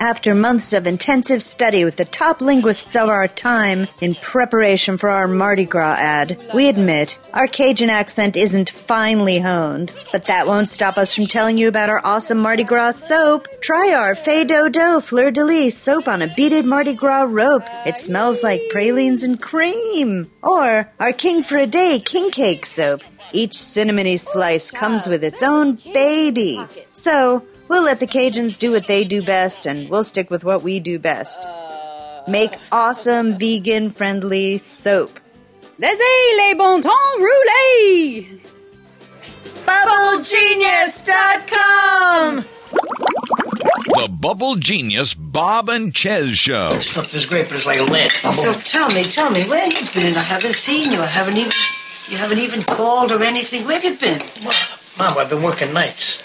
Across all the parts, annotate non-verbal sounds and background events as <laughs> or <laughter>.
After months of intensive study with the top linguists of our time in preparation for our Mardi Gras ad, we admit our Cajun accent isn't finely honed. But that won't stop us from telling you about our awesome Mardi Gras soap. Try our Fais Do Do Fleur de Lis soap on a beaded Mardi Gras rope. It smells like pralines and cream. Or our King for a Day King Cake soap. Each cinnamony slice comes with its own baby. So, we'll let the Cajuns do what they do best, and we'll stick with what we do best. Make awesome vegan friendly soap. Laissez les bon temps rouler. BubbleGenius.com! The Bubble Genius Bob and Chez Show. This stuff is great, but it's like a lead. So tell me, tell me, where have you been? I haven't seen you. I haven't even, you haven't even called or anything. Where have you been? Mom, I've been working nights.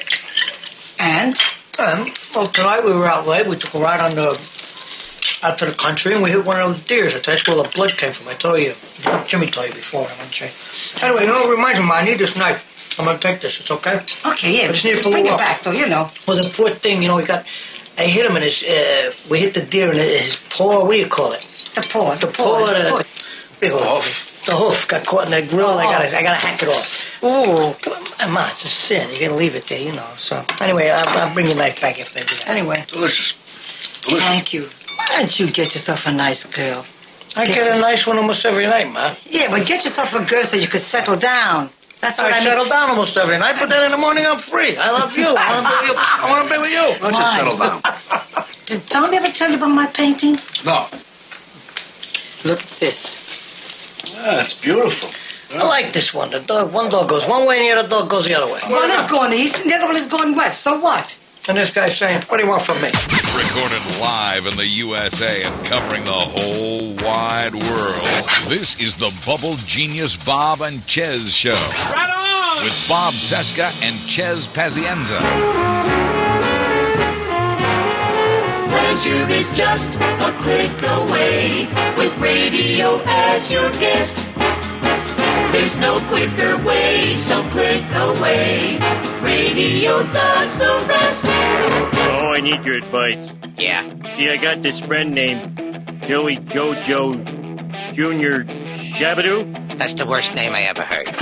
And Um, well, tonight we were out late. We took a ride on the out to the country, and we hit one of those deers. I tell you, that's where the blood came from. I told you. Jimmy told you before. I want to say. Anyway, you know, it reminds me, I need this knife. I'm gonna take this. It's okay. okay, yeah, I just need to pull bring it it back though. You know. Well, the poor thing, you know, we got. I hit him in his. Uh, we hit the deer in his paw. What do you call it? The paw, the, The paw, paw. his The, foot. the hoof. Oh, the hoof got caught in the grill. I gotta. I gotta hack it off. Oh, Come on, it's a sin. You gotta leave it there, you know. So anyway, I'll, I'll bring your knife back if they do that. Anyway, Delicious. Delicious. thank you. Why don't you get yourself a nice girl? I Get get a nice one almost every night, ma. Yeah, but get yourself a girl so you could settle down. That's what I, I, settle mean. down almost every night, but then in the morning I'm free. I love you. I want to be with you. I want to be with you. Why don't you settle down? <laughs> Did Tommy ever tell you about my painting? No. Look at this. Ah, it's beautiful. I like this one. The dog, one dog goes one way and the other dog goes the other way. One is going east and the other one is going west. So what? And this guy's saying, "What do you want from me?" Recorded live in the USA and covering the whole wide world. This is the Bubble Genius Bob and Chez Show. Right on! With Bob Cesca and Chez Pazienza. Pleasure is just a click away with radio as your guest. There's no quicker way, so click away. Radio does the rest. Oh, I need your advice. Yeah. See, I got this friend named Joey Jojo Junior Shabadoo. That's the worst name I ever heard. <laughs>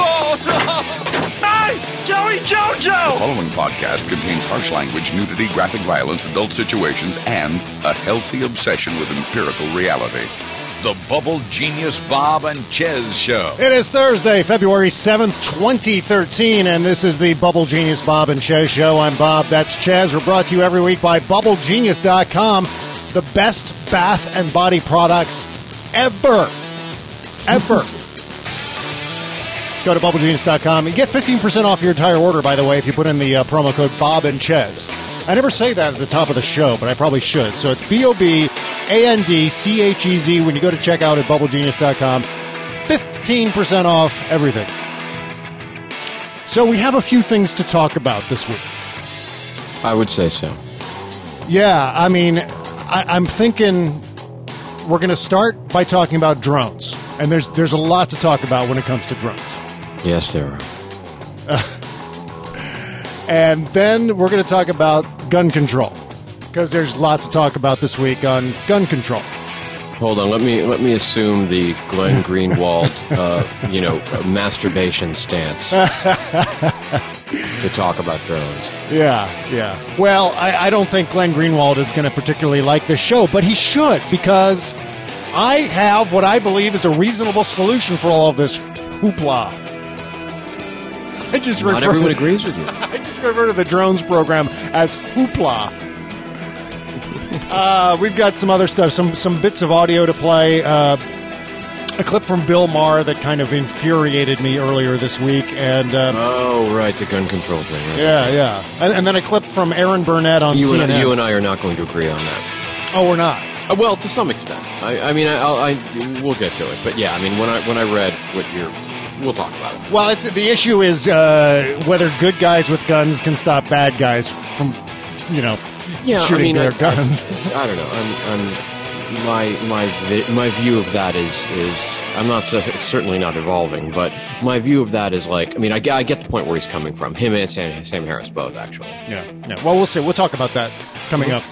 Oh, hey, Joey Jojo! The following podcast contains harsh language, nudity, graphic violence, adult situations, and a healthy obsession with empirical reality. The Bubble Genius Bob and Chez Show. It is Thursday, February 7th, 2013, and this is the Bubble Genius Bob and Chez Show. I'm Bob, that's Chez. We're brought to you every week by BubbleGenius.com, the best bath and body products ever. Ever. Go to BubbleGenius.com and get 15% off your entire order, by the way, if you put in the uh, promo code Bob and Chez. I never say that at the top of the show, but I probably should. So it's B O B A N D C H E Z when you go to checkout at BubbleGenius.com. 15% off everything. So we have a few things to talk about this week. I would say so. Yeah, I mean, I, I'm thinking we're going to start by talking about drones, and there's there's a lot to talk about when it comes to drones. Yes, there are. <laughs> And then we're going to talk about gun control because there's lots to talk about this week on gun control. Hold on. Let me let me assume the Glenn <laughs> Greenwald, uh, you know, masturbation stance <laughs> to talk about drones. Yeah, yeah. Well, I, I don't think Glenn Greenwald is going to particularly like this show, but he should because I have what I believe is a reasonable solution for all of this hoopla. I just Not refer everyone agrees with you. <laughs> I just refer to the drones program as hoopla. <laughs> Uh, we've got some other stuff, some some bits of audio to play. Uh, a clip from Bill Maher that kind of infuriated me earlier this week, and uh, Oh, right, the gun control thing. Right? yeah, yeah, and, and then a clip from Erin Burnett on You CNN. and, you and I are not going to agree on that. oh, we're not. Uh, well, to some extent. I, I mean, I, I'll, I we'll get to it, but yeah, I mean, when I when I read what you're, we'll talk about it. Well, it's the issue is uh, whether good guys with guns can stop bad guys from, you know, Yeah, shooting I mean, their I, guns. I, <laughs> I don't know. I'm, I'm my my vi- my view of that is is I'm not so, certainly not evolving, but my view of that is like I mean I, get- I get the point where he's coming from. Him and Sam, Sam Harris both actually. Yeah. Yeah. Well, we'll see. We'll talk about that coming up.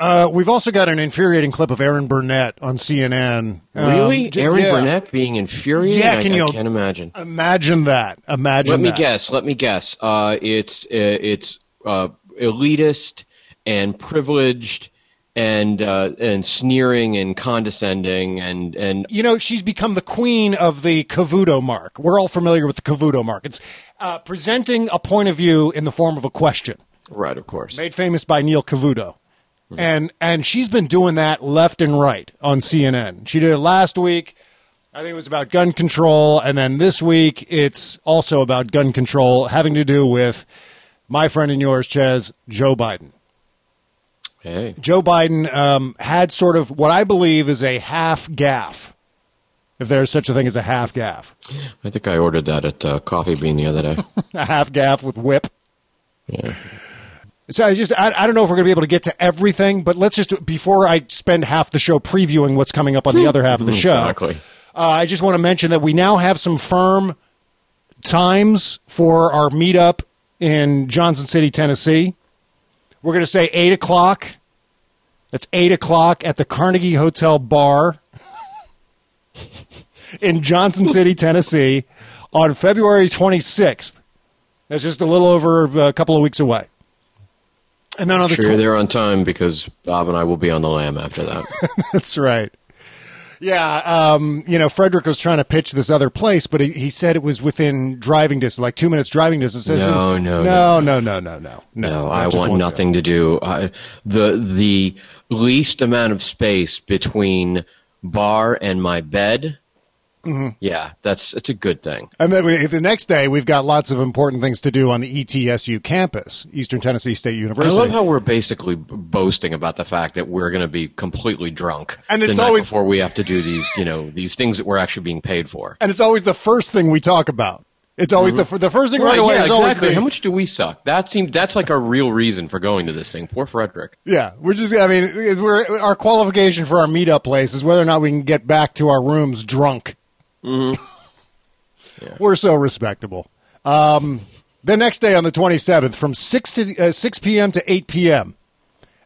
Uh, we've also got an infuriating clip of Erin Burnett on CNN. Um, Really, j- Erin yeah. Burnett being infuriated? Yeah, can I you can't imagine. Imagine that. Imagine that. Let me guess. Let me guess. Uh, it's uh, it's uh, elitist and privileged and uh, and sneering and condescending and and You know, she's become the queen of the Cavuto mark. We're all familiar with the Cavuto mark. It's uh, presenting a point of view in the form of a question. right, of course. made famous by Neil Cavuto. And and she's been doing that left and right on CNN. She did it last week. I think it was about gun control, and then this week it's also about gun control, having to do with my friend and yours, Chez, Joe Biden. Hey, Joe Biden um, had sort of what I believe is a half gaffe, if there's such a thing as a half gaffe, I think I ordered that at uh, Coffee Bean the other day. <laughs> a half gaffe with whip. Yeah. So I just I, I don't know if we're going to be able to get to everything, but let's just before I spend half the show previewing what's coming up on the other half of the show. Exactly. Uh, I just want to mention that we now have some firm times for our meetup in Johnson City, Tennessee. We're going to say eight o'clock. That's eight o'clock at the Carnegie Hotel Bar <laughs> in Johnson City, Tennessee, on February 26th. That's just a little over a couple of weeks away. And then on the Sure, tw- you're there on time because Bob and I will be on the lam after that. <laughs> That's right. Yeah, um, you know, Frederick was trying to pitch this other place, but he, he said it was within driving distance, like two minutes driving distance. Said, No, no, no, no, no, no, no, No, I want nothing to do. I, the the least amount of space between bar and my bed. Mhm. Yeah, that's it's a good thing. And then we, the next day, we've got lots of important things to do on the ETSU campus, Eastern Tennessee State University. I love how we're basically boasting about the fact that we're going to be completely drunk, And it's always- before we have to do these, you know, these things that we're actually being paid for. and it's always the first thing we talk about. It's always the, the first thing right, away yeah, is always exactly. the, How much do we suck? That seemed that's like a real reason for going to this thing. Poor Frederick. Yeah, we're just. I mean, we're, our qualification for our meetup place is whether or not we can get back to our rooms drunk. Mm-hmm. <laughs> We're so respectable. Um, the next day on the 27th, from 6 to uh, 6 p.m. to 8 p.m.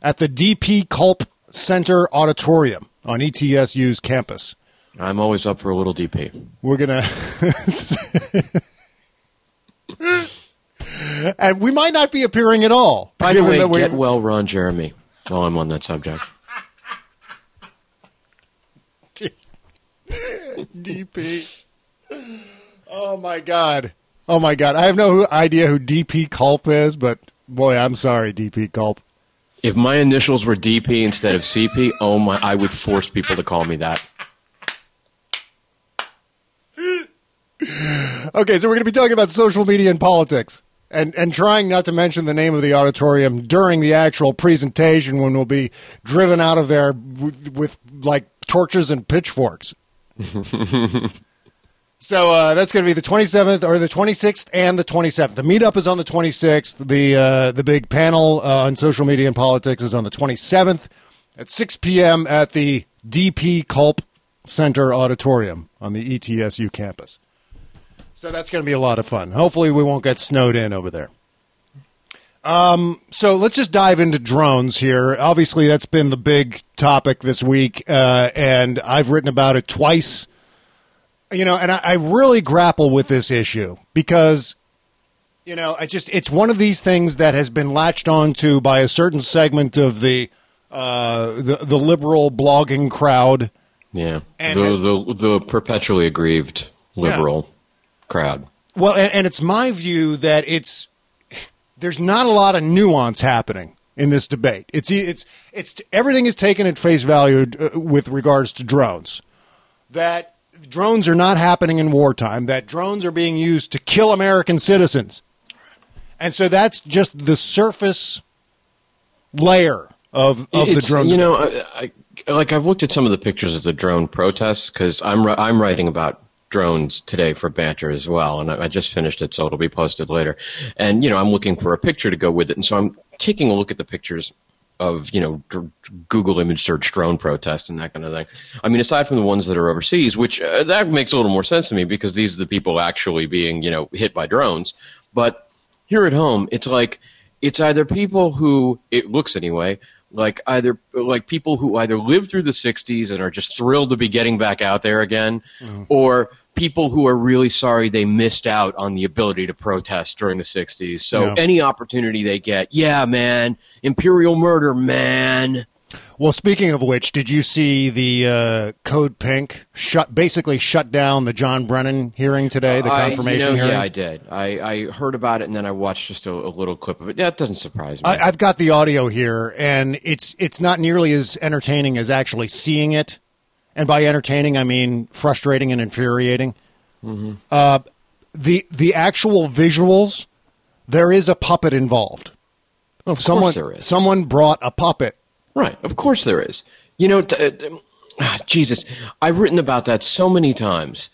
at the DP Culp Center Auditorium on ETSU's campus. I'm always up for a little DP. We're gonna. <laughs> and we might not be appearing at all. By the way, that get well, Ron Jeremy. While I'm on that subject. <laughs> DP. Oh my god. Oh my god. I have no idea who DP Culp is, but boy, I'm sorry, DP Culp. If my initials were DP instead of CP, oh my, I would force people to call me that. <laughs> Okay, so we're going to be talking about social media and politics. And, and trying not to mention the name of the auditorium during the actual presentation when we'll be driven out of there with, with like torches and pitchforks. <laughs> So uh, that's going to be the 27th or the 26th and the 27th. The meetup is on the 26th. The uh, the big panel uh, on social media and politics is on the 27th at 6 p.m. at the DP Culp Center Auditorium on the ETSU campus. So that's going to be a lot of fun. Hopefully, we won't get snowed in over there. Um, so let's just dive into drones here. Obviously, that's been the big topic this week, uh, and I've written about it twice you know, and I, I really grapple with this issue because, you know, I just it's one of these things that has been latched onto by a certain segment of the uh, the, the liberal blogging crowd. Yeah. And the, has- the, the perpetually aggrieved liberal crowd. Well, and, and it's my view that it's there's not a lot of nuance happening in this debate. It's it's it's everything is taken at face value uh, with regards to drones. That drones are not happening in wartime. That drones are being used to kill American citizens, and so that's just the surface layer of of the drone. You debate. know, I, I, like I've looked at some of the pictures of the drone protests because I'm I'm writing about drones today for Banter as well, and I, I just finished it, so it'll be posted later. And you know, I'm looking for a picture to go with it, and so I'm taking a look at the pictures, of you know dr- Google image search drone protests and that kind of thing. I mean, aside from the ones that are overseas, which uh, that makes a little more sense to me because these are the people actually being you know hit by drones. But here at home, it's like it's either people who it looks anyway like either like people who either lived through the 60s and are just thrilled to be getting back out there again mm-hmm. or people who are really sorry they missed out on the ability to protest during the 60s so Yeah. any opportunity they get yeah man imperial murder man Well, speaking of which, did you see the uh, Code Pink shut basically shut down the John Brennan hearing today, the I- confirmation you know, hearing? yeah i did I, I heard about it and then i watched just a, a little clip of it that doesn't surprise me I, I've got the audio here, and it's it's not nearly as entertaining as actually seeing it. And by entertaining, I mean frustrating and infuriating. Mhm. Uh, the the actual visuals, there is a puppet involved. Of course there is. Someone brought a puppet. Right. Of course there is. You know, t- uh, t- ah, Jesus, I've written about that so many times.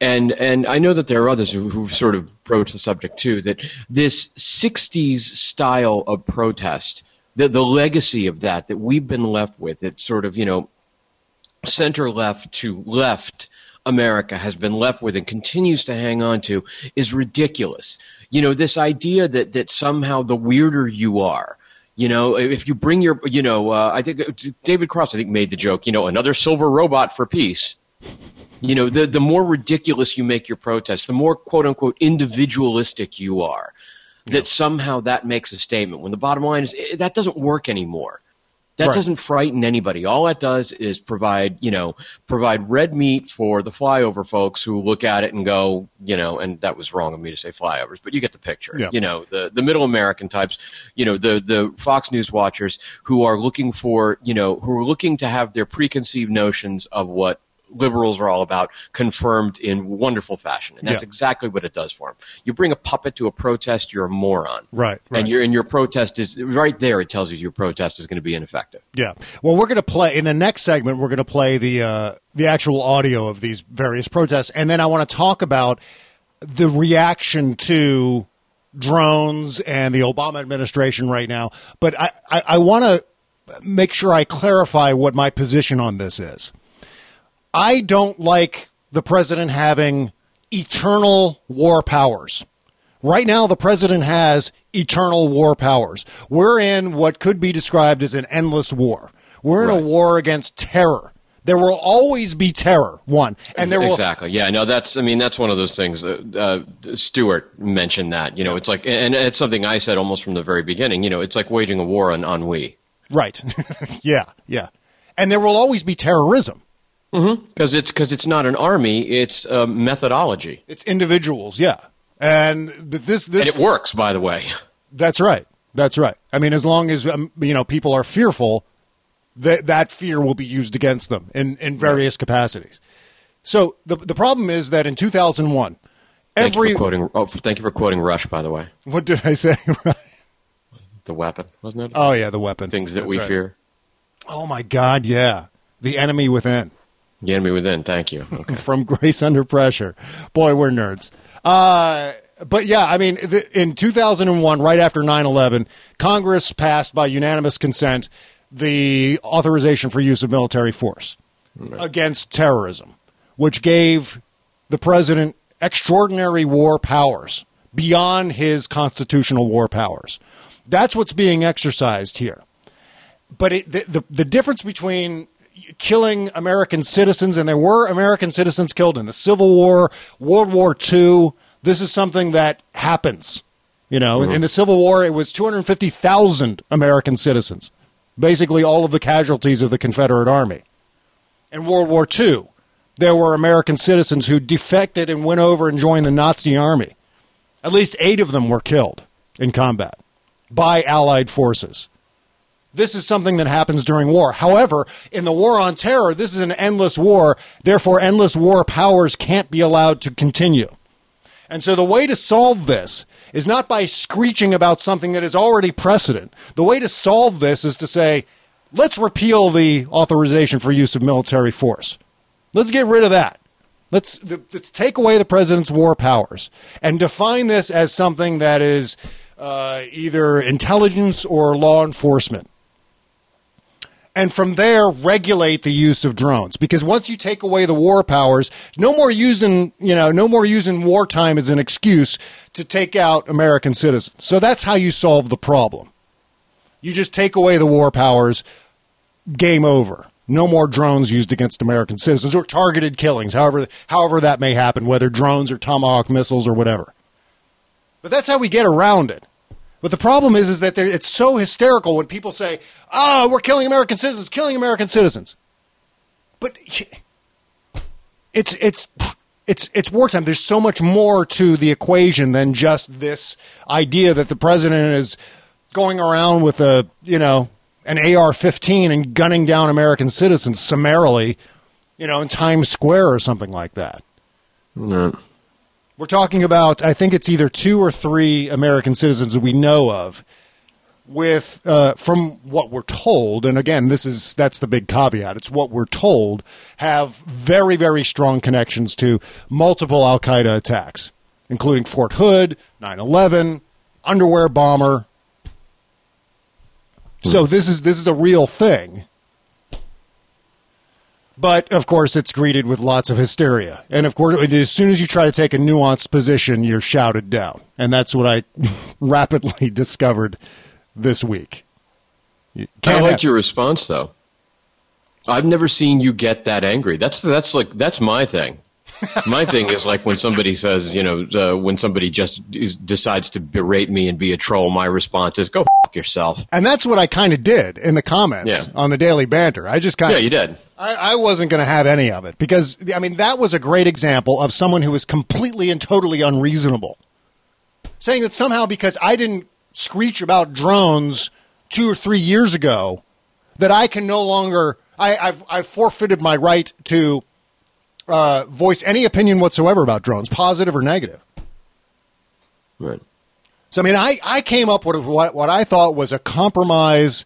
And and I know that there are others who, who sort of broach the subject too. That this '60s style of protest, the the legacy of that that we've been left with, that sort of you know center left to left America has been left with and continues to hang on to is ridiculous. You know, this idea that, that somehow the weirder you are, you know, if you bring your, you know, uh, I think uh, David Cross, I think, made the joke, you know, another silver robot for peace. You know, the, the more ridiculous you make your protest, the more quote unquote individualistic you are, that somehow that makes a statement. When the bottom line is eh, that doesn't work anymore. That Right. doesn't frighten anybody. All that does is provide, you know, provide red meat for the flyover folks who look at it and go, you know, and that was wrong of me to say flyovers, but you get the picture. Yeah. You know, the the middle American types, you know, the the Fox News watchers who are looking for, you know, who are looking to have their preconceived notions of what liberals are all about confirmed in wonderful fashion, and that's Yeah. exactly what it does for them. You bring a puppet to a protest, you're a moron, Right, right. And your and your protest is right there. It tells you your protest is going to be ineffective. Yeah. Well, we're going to play in the next segment. We're going to play the uh, the actual audio of these various protests, and then I want to talk about the reaction to drones and the Obama administration right now. But I, I, I want to make sure I clarify what my position on this is. I don't like the president having eternal war powers. Right now, the president has eternal war powers. We're in what could be described as an endless war. We're in a war against terror. There will always be terror, one, and there will exactly. Yeah, no, that's. I mean, that's one of those things. Uh, uh, Stewart mentioned that. You know, it's like, and it's something I said almost from the very beginning. You know, it's like waging a war on ennui. right. <laughs> yeah, yeah, and there will always be terrorism. Because it's because it's not an army; it's a methodology, It's individuals, yeah, and this this and it works. By the way, That's right. That's right. I mean, as long as um, you know people are fearful, that that fear will be used against them in, in various capacities. So the the problem is that in 2001, thank every you for quoting. Oh, thank you for quoting Rush. By the way, what did I say? <laughs> the weapon wasn't it? oh yeah, the weapon. things that That's we right. fear. Oh my God, yeah, the enemy within. The enemy within. Thank you. <laughs> Okay. from Grace Under Pressure. Boy, we're nerds. Uh, but yeah, I mean, the, in 2001, right after 9 11, Congress passed by unanimous consent the authorization for use of military force against terrorism, which gave the president extraordinary war powers beyond his constitutional war powers. That's what's being exercised here. But it, the, the, the difference between killing American citizens, and there were American citizens killed in the Civil War, World War II. This is something that happens. You know, in, in the Civil War, it was 250,000 American citizens, basically all of the casualties of the Confederate Army. In World War II, there were American citizens who defected and went over and joined the Nazi army. At least eight of them were killed in combat by Allied forces. This is something that happens during war. However, in the war on terror, this is an endless war. Therefore, endless war powers can't be allowed to continue. And so the way to solve this is not by screeching about something that is already precedent. The way to solve this is to say, let's repeal the authorization for use of military force. Let's get rid of that. Let's, let's take away the president's war powers and define this as something that is uh, either intelligence or law enforcement. And from there regulate the use of drones. Because once you take away the war powers no more using you know no more using wartime as an excuse to take out american citizens. So that's how you solve the problem. You just take away the war powers game over. No more drones used against american citizens or targeted killings however however that may happen whether drones or tomahawk missiles or whatever. But that's how we get around it but the problem is, is that it's so hysterical when people say, "Oh, we're killing American citizens, killing American citizens." But it's it's it's it's wartime. There's so much more to the equation than just this idea that the president is going around with a you know an AR-15 and gunning down American citizens summarily, you know, in Times Square or something like that. No. We're talking about, I think it's either two or three American citizens that we know of, with uh, from what we're told, and again, this is that's the big caveat. It's what we're told have very very strong connections to multiple Al Qaeda attacks, including Fort Hood, 9/11, underwear bomber. So this is this is a real thing. But of course, it's greeted with lots of hysteria. And of course, as soon as you try to take a nuanced position, you're shouted down. And that's what I <laughs> rapidly <laughs> discovered this week. You I liked have- your response though. I've never seen you get that angry. That's that's like that's my thing. My thing is like when somebody says, you know, uh, when somebody just decides to berate me and be a troll. My response is, "Go f- yourself." and that's what I kind of did in the comments Yeah. on the Daily Banter. I just kind of. Yeah, you did. I, I wasn't going to have any of it because I mean that was a great example of someone who was completely and totally unreasonable, saying that somehow because I didn't screech about drones two or three years ago, that I can no longer I, I've I've forfeited my right to uh, voice any opinion whatsoever about drones, positive or negative. Right. So I mean, I, I came up with what what I thought was a compromise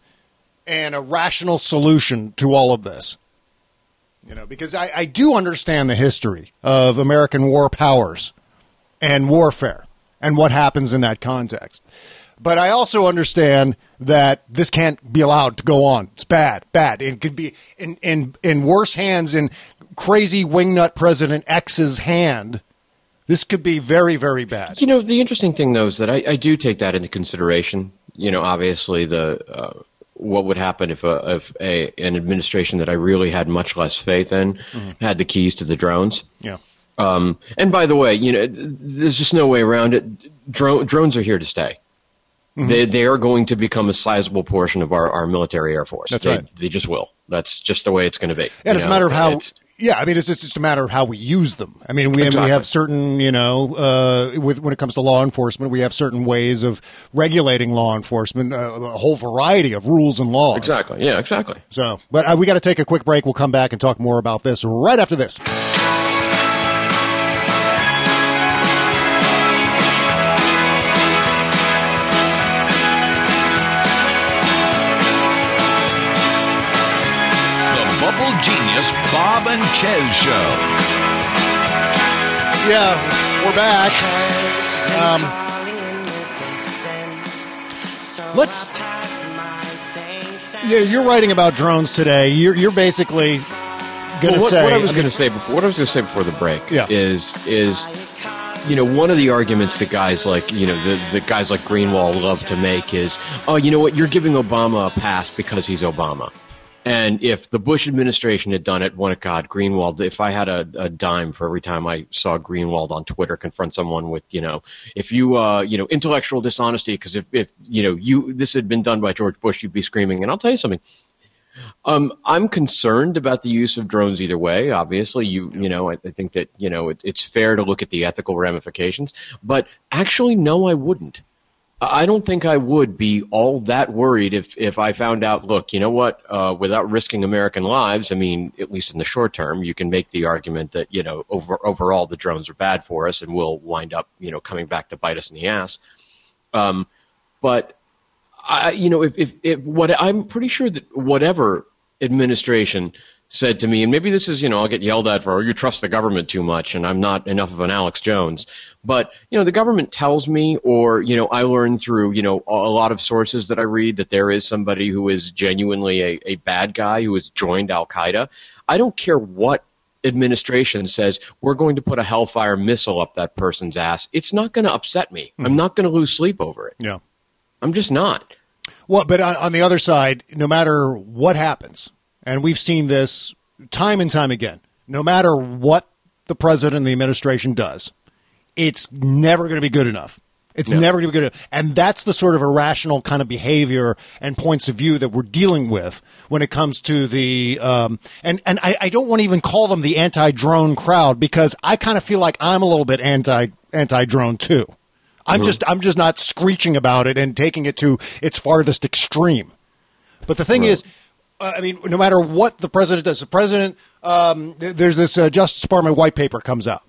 and a rational solution to all of this. You know, because I, I do understand the history of American war powers and warfare and what happens in that context. But I also understand that this can't be allowed to go on. It's bad, bad. It could be in, in, in worse hands in crazy wingnut President X's hand. This could be very, very bad. You know, the interesting thing though is that I, I do take that into consideration. You know, obviously the uh, what would happen if a if a an administration that I really had much less faith in Mhm. had the keys to the drones. Yeah. Um, and by the way, you know, there's just no way around it. Dro- drones are here to stay. Mhm. They they are going to become a sizable portion of our, our military air force. That's they, right. They just will. That's just the way it's going to be. And it's a matter of how. Yeah, I mean, it's just, it's just a matter of how we use them. I mean, we, Exactly. we have certain, you know, uh, with when it comes to law enforcement, we have certain ways of regulating law enforcement, uh, a whole variety of rules and laws. Exactly. Yeah. Exactly. So, but uh, we got to take a quick break. We'll come back and talk more about this right after this. Bubble Genius Bob and Chez Show. Yeah, we're back. Um, let's. Yeah, you're writing about drones today. You're, you're basically going to Well, say what I was I going to say before what I was going to say before the break Yeah. is is you know one of the arguments that guys like you know the, the guys like Greenwald love to make is oh you know what you're giving Obama a pass because he's Obama. And if the Bush administration had done it, one God, Greenwald, if I had a, a dime for every time I saw Greenwald on Twitter confront someone with, you know, if you, uh, you know, intellectual dishonesty, because if, if, you know, you, this had been done by George Bush, you'd be screaming. And I'll tell you something. Um, I'm concerned about the use of drones either way. Obviously, you you know, I, I think that you know it, it's fair to look at the ethical ramifications. But actually, no, I wouldn't. I don't think I would be all that worried if if I found out. Look, you know what? Uh, without risking American lives, I mean, at least in the short term, you can make the argument that you know over overall the drones are bad for us and will wind up you know coming back to bite us in the ass. Um, but I, you know, if, if, if what I'm pretty sure that whatever administration said to me, and maybe this is, you know, I'll get yelled at for, oh, you trust the government too much, and I'm not enough of an Alex Jones. But, you know, the government tells me, or, you know, I learn through, you know, a lot of sources that I read that there is somebody who is genuinely a, a bad guy who has joined Al Qaeda. I don't care what administration says we're going to put a Hellfire missile up that person's ass. It's not going to upset me. Hmm. I'm not going to lose sleep over it. Yeah. I'm just not. Well, but on, on the other side, no matter what happens, and we've seen this time and time again, no matter what the president and the administration does, it's never going to be good enough. It's No. never going to be good enough. And that's the sort of irrational kind of behavior and points of view that we're dealing with when it comes to the, um, and, and I, I don't want to even call them the anti-drone crowd because I kind of feel like I'm a little bit anti, anti-drone too. I'm Mhm. just, I'm just not screeching about it and taking it to its farthest extreme. But the thing is, uh, I mean, no matter what the president does, the president, um, th- there's this uh, Justice Department white paper comes out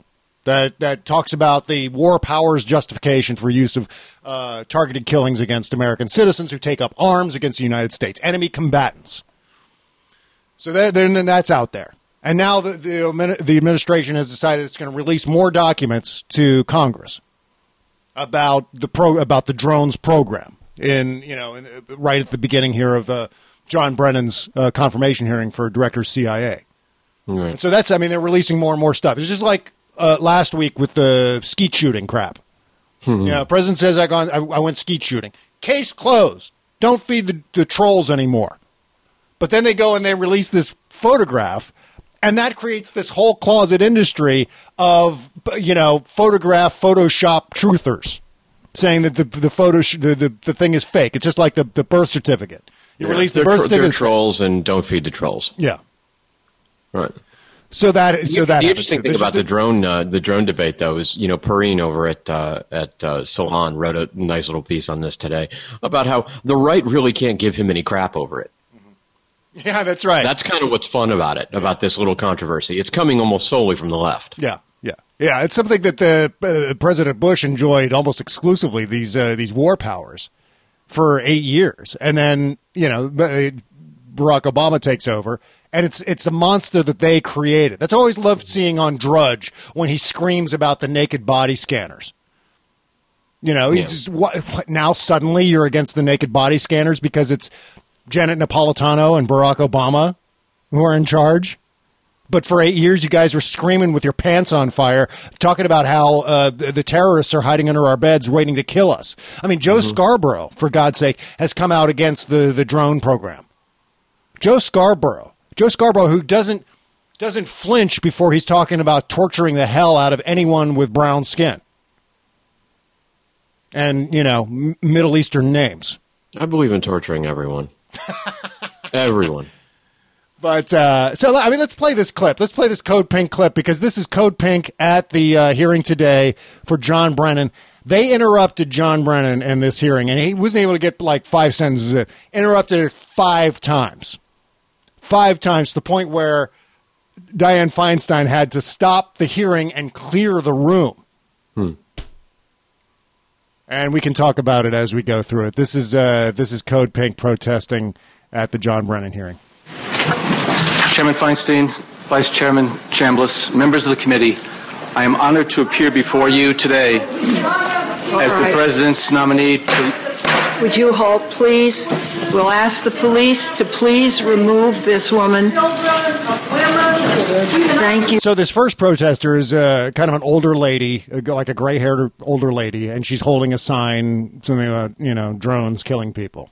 that that talks about the war powers justification for use of uh, targeted killings against American citizens who take up arms against the United States, enemy combatants. So then then that's out there. And now the, the the administration has decided it's going to release more documents to Congress about the pro about the drones program in you know in, right at the beginning here of uh, John Brennan's uh, confirmation hearing for director CIA. Right. So that's I mean they're releasing more and more stuff. It's just like uh, last week with the skeet shooting crap. Hmm. Yeah, president says I gone I, I went skeet shooting. Case closed. Don't feed the, the trolls anymore. But then they go and they release this photograph, and that creates this whole closet industry of you know photograph Photoshop truthers, saying that the the photo the, the the thing is fake. It's just like the, the birth certificate. You Yeah, release the they're birth tro- they're certificate. trolls and don't feed the trolls. yeah. Right. So that so the, that the happens. interesting thing about the drone uh, the drone debate though is you know Perrine over at uh, at uh, Salon wrote a nice little piece on this today about how the right really can't give him any crap over it. <laughs> Yeah, that's right. That's kind of what's fun about it about this little controversy. It's coming almost solely from the left. Yeah, yeah, yeah. It's something that the uh, President Bush enjoyed almost exclusively these uh, these war powers for eight years, and then you know uh, Barack Obama takes over, and it's it's a monster that they created. That's always loved seeing on Drudge when he screams about the naked body scanners. You know, he's just, what, what now suddenly you're against the naked body scanners because it's Janet Napolitano and Barack Obama who are in charge. But for eight years, you guys were screaming with your pants on fire, talking about how uh, the, terrorists are hiding under our beds, waiting to kill us. I mean, Joe Scarborough, for God's sake, has come out against the, the drone program. Joe Scarborough, Joe Scarborough, who doesn't doesn't flinch before he's talking about torturing the hell out of anyone with brown skin and you know M- Middle Eastern names. I believe in torturing everyone. <laughs> everyone. But uh, so I mean, let's play this clip. Let's play this Code Pink clip because this is Code Pink at the uh, hearing today for John Brennan. They interrupted John Brennan in this hearing, and he wasn't able to get like five sentences in. Interrupted it five times, five times to the point where Dianne Feinstein had to stop the hearing and clear the room. Hmm. And we can talk about it as we go through it. This is uh, this is Code Pink protesting at the John Brennan hearing. Chairman Feinstein, Vice Chairman Chambliss, members of the committee, I am honored to appear before you today as the. President's nominee to Would you halt, please? We'll ask the police to please remove this woman. Thank you. So this first protester is uh, kind of an older lady, uh, like a gray-haired older lady, and she's holding a sign, something about you know drones killing people,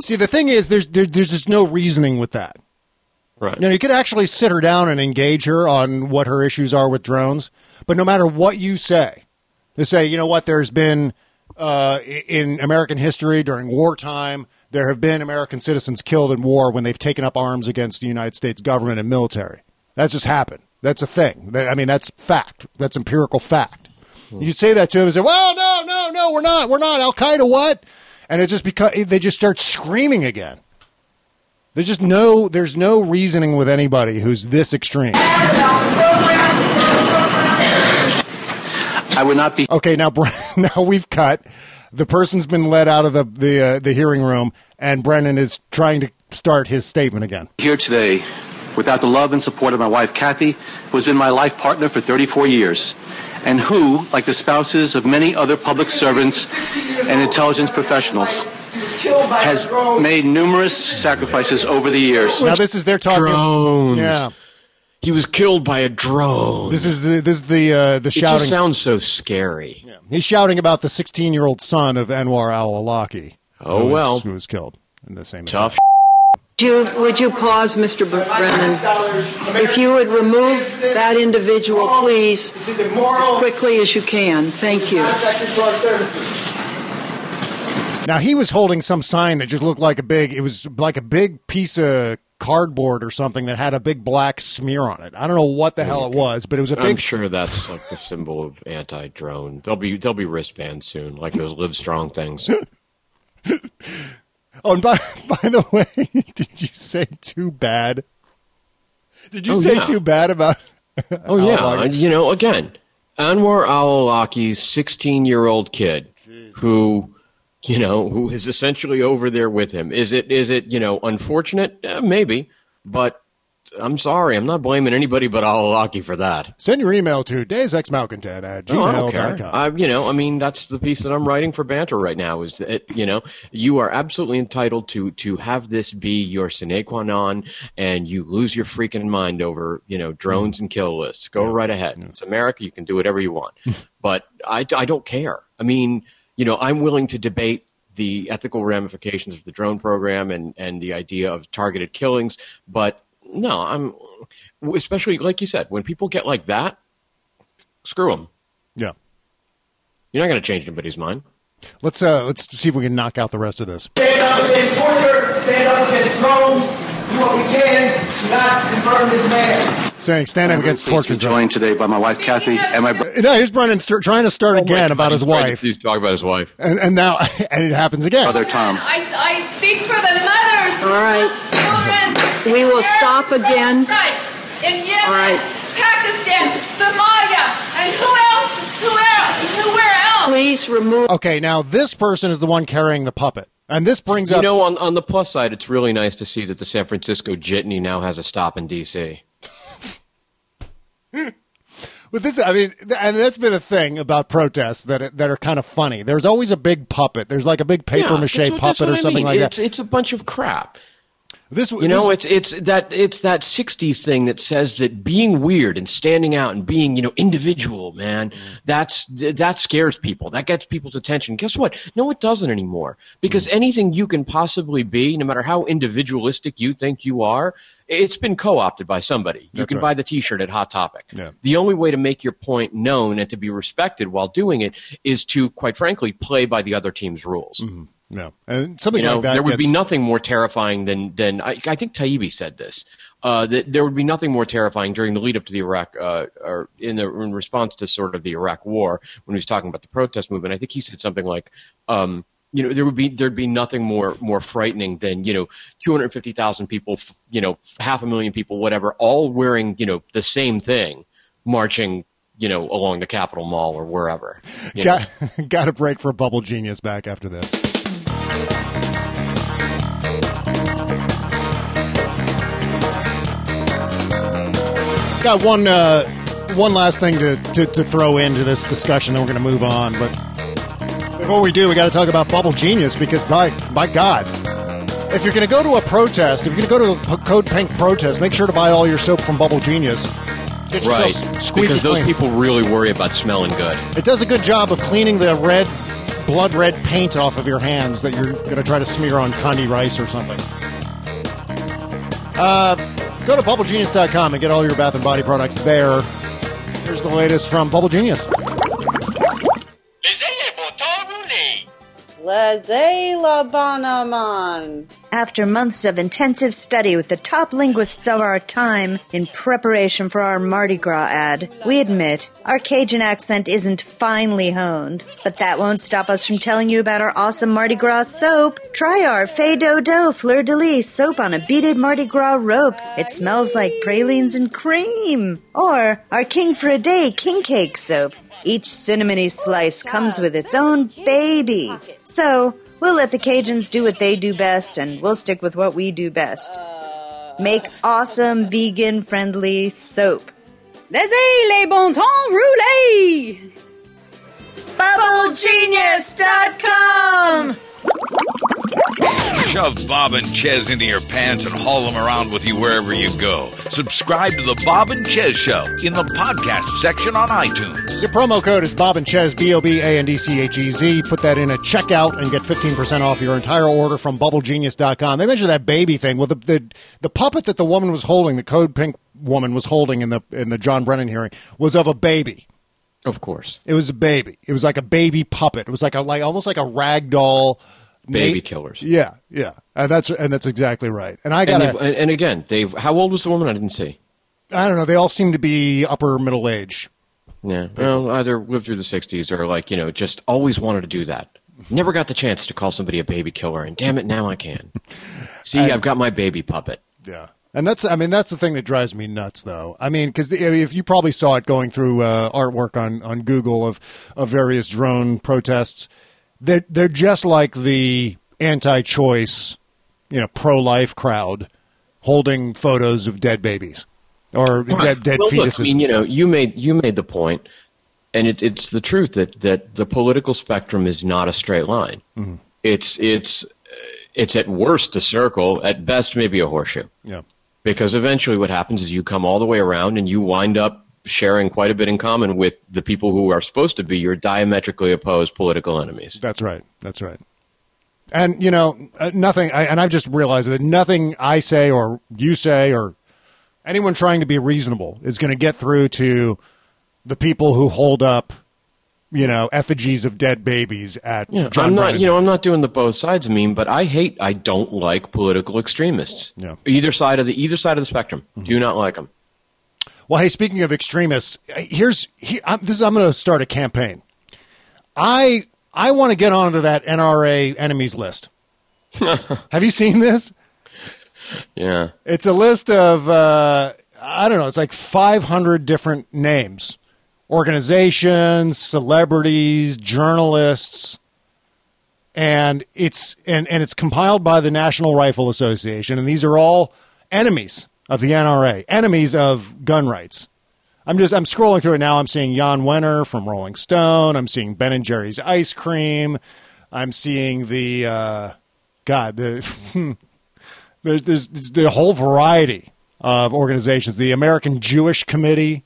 See, the thing is, there's there, there's just no reasoning with that. Right. You know, you could actually sit her down and engage her on what her issues are with drones, but no matter what you say, to say, you know what, there's been uh, in American history during wartime, there have been American citizens killed in war when they've taken up arms against the United States government and military. That's just happened. That's a thing. I mean, that's fact. That's empirical fact. You say that to him and say, "Well, no, no, no, we're not. We're not Al Qaeda. What?" And it just because they just start screaming again. There's just no. There's no reasoning with anybody who's this extreme. I would not be Okay, now <laughs> now we've cut. The person's been led out of the the uh, the hearing room, and Brennan is trying to start his statement again. here today without the love and support of my wife, Kathy, who has been my life partner for 34 years, and who, like the spouses of many other public servants and intelligence professionals, has made numerous sacrifices over the years. Now this is their talking. Drones. Yeah, He was killed by a drone. this is the this is the uh, the it shouting. just sounds so scary. Yeah. He's shouting about the 16 year old son of Anwar al Awlaki. Oh, who was- well. who was killed in the same Tough. Would you, would you pause, Mr. Brennan? If you would remove that individual, please, as quickly as you can. Thank you. Now he was holding some sign that just looked like a big. It was like a big piece of cardboard or something that had a big black smear on it. I don't know what the hell it was, but it was a big. I'm sure that's like the symbol of anti-drone. They'll be there'll be wristbands soon, like those Live Strong things. <laughs> Oh, and by <laughs> by the way, <laughs> did you say too bad? Did you Oh, say yeah. too bad about? <laughs> Oh yeah, Al-Awlaki? you know, again, Anwar al-Awlaki's 16-year-old kid, who, you know, who is essentially over there with him. Is it is it you know unfortunate? Eh, maybe, but I'm sorry, I'm not blaming anybody but al-Awlaki for that. Send your email to deusexmalcontent at No, I don't care. gmail.com. I, you know, I mean, that's the piece that I'm writing for banter right now. Is that you know, you are absolutely entitled to to have this be your sine qua non, and you lose your freaking mind over you know drones and kill lists. Go right ahead. It's America. You can do whatever you want, <laughs> but I I don't care. I mean, you know, I'm willing to debate the ethical ramifications of the drone program and and the idea of targeted killings, but no, I'm especially like you said, when people get like that, screw them. yeah. You're not going to change anybody's mind. Let's uh let's see if we can knock out the rest of this. Stand up against torture, stand up against drones, do what we can to not confirm this man. Saying stand up against Pleased to torture. joined today by my wife, Kathy, and my brother. No, here's Brennan st- trying to start oh again about his wife, He's talking about his wife. and, and now <laughs> and it happens again. Brother Tom. I, I speak for the mothers. All right. Children. We will stop again. In Yemen, All right. Pakistan, Somalia, and who else? Who else? Who where else? Please remove. Okay, now this person is the one carrying the puppet, and this brings You up. know, on, on the plus side, it's really nice to see that the San Francisco Jitney now has a stop in D.C. But <laughs> this, I mean, and that's been a thing about protests that that are kind of funny. There's always a big puppet. There's like a big paper Yeah, mache what- puppet or I something mean. like it's, that. It's a bunch of crap. This, You know, it's it's that it's that '60s thing that says that being weird and standing out and being you know individual, man, mm-hmm. that's that scares people. That gets people's attention. Guess what? No, it doesn't anymore. Because mm-hmm. anything you can possibly be, no matter how individualistic you think you are, it's been co-opted by somebody. You That's can right. buy the T-shirt at Hot Topic. Yeah. The only way to make your point known and to be respected while doing it is to, quite frankly, play by the other team's rules. Mm-hmm. No, and something You know, like that. there would be nothing more terrifying than than I, I think Taibbi said this. Uh, that there would be nothing more terrifying during the lead up to the Iraq, uh, or in the in response to sort of the Iraq War when he was talking about the protest movement. I think he said something like, um, you know, there would be there'd be nothing more more frightening than you know, two hundred fifty thousand people, you know, half a million people, whatever, all wearing you know the same thing, marching. You know, along the Capitol Mall or wherever. know. Got, <laughs> got a break for a Bubble Genius back after this. Got one uh, one last thing to, to, to throw into this discussion, then we're going to move on. But before we do, we got to talk about Bubble Genius because, by, by God, if you're going to go to a protest, if you're going to go to a Code Pink protest, make sure to buy all your soap from Bubble Genius. Get Right, because those clean. people really worry about smelling good. It does a good job of cleaning the red, blood red paint off of your hands that you're going to try to smear on condi rice or something. Uh, go to bubblegenius.com and get all your bath and body products there. Here's the latest from Bubble Genius. After months of intensive study with the top linguists of our time in preparation for our Mardi Gras ad, we admit our Cajun accent isn't finely honed. But that won't stop us from telling you about our awesome Mardi Gras soap. Try our Fais Do Do Fleur de Lis soap on a beaded Mardi Gras rope. It smells like pralines and cream. Or our King for a Day King Cake soap. Each cinnamony slice comes with its own baby. So, we'll let the Cajuns do what they do best, and we'll stick with what we do best. Uh. Make awesome vegan friendly soap. Laissez les bon temps rouler. BubbleGenius.com! Shove Bob and Chez into your pants and haul them around with you wherever you go. Subscribe to the Bob and Chez Show in the podcast section on iTunes. Your promo code is Bob and Chez, B O B A N D C H E Z. Put that in at checkout and get 15% off your entire order from BubbleGenius.com. They mentioned that baby thing. Well, the, the, the puppet that the woman was holding, the Code Pink woman was holding in the, in the John Brennan hearing, was of a baby. Of course. It was a baby. It was like a baby puppet. It was like a like almost like a rag doll. Baby killers. Yeah, yeah, and that's and that's exactly right. And I And, got they've- and, and again, they've. How old was the woman? I didn't see. I don't know. They all seem to be upper middle age. Yeah. Well, either lived through the '60s or like you know, just always wanted to do that. Never got the chance to call somebody a baby killer, and damn it, now I can. <laughs> See, I've got my baby puppet. Yeah. And that's, I mean, that's the thing that drives me nuts, though. I mean, because if you probably saw it going through uh, artwork on, on Google of, of various drone protests, they're, they're just like the anti choice, you know, pro life crowd holding photos of dead babies or dead, dead well, fetuses. Look, I mean, you know, you made you made the point, and it, it's the truth that that the political spectrum is not a straight line. Mhm. It's it's it's at worst a circle, at best maybe a horseshoe. Yeah. Because eventually, what happens is you come all the way around, and you wind up sharing quite a bit in common with the people who are supposed to be your diametrically opposed political enemies. That's right. That's right. And you know, uh, nothing. I, and I've just realized that nothing I say or you say or anyone trying to be reasonable is going to get through to the people who hold up, you know, effigies of dead babies at Yeah, John I'm not. Brennan. You know, I'm not doing the both sides meme, but I hate. I don't like political extremists. Yeah. Either side of the either side of the spectrum. Mm-hmm. Do not like them. Well, hey, speaking of extremists, uh, here's he, I'm, this. is I'm going to start a campaign. I I want to get onto that NRA enemies list. <laughs> Have you seen this? Yeah. It's a list of uh, I don't know. It's like 500 different names, organizations, celebrities, journalists, and it's and and it's compiled by the National Rifle Association, and these are all enemies of the NRA, enemies of gun rights. I'm just I'm scrolling through it now. I'm seeing Jan Wenner from Rolling Stone. I'm seeing Ben and Jerry's ice cream. I'm seeing the uh, God the <laughs> there's, there's a whole variety of organizations. The American Jewish Committee,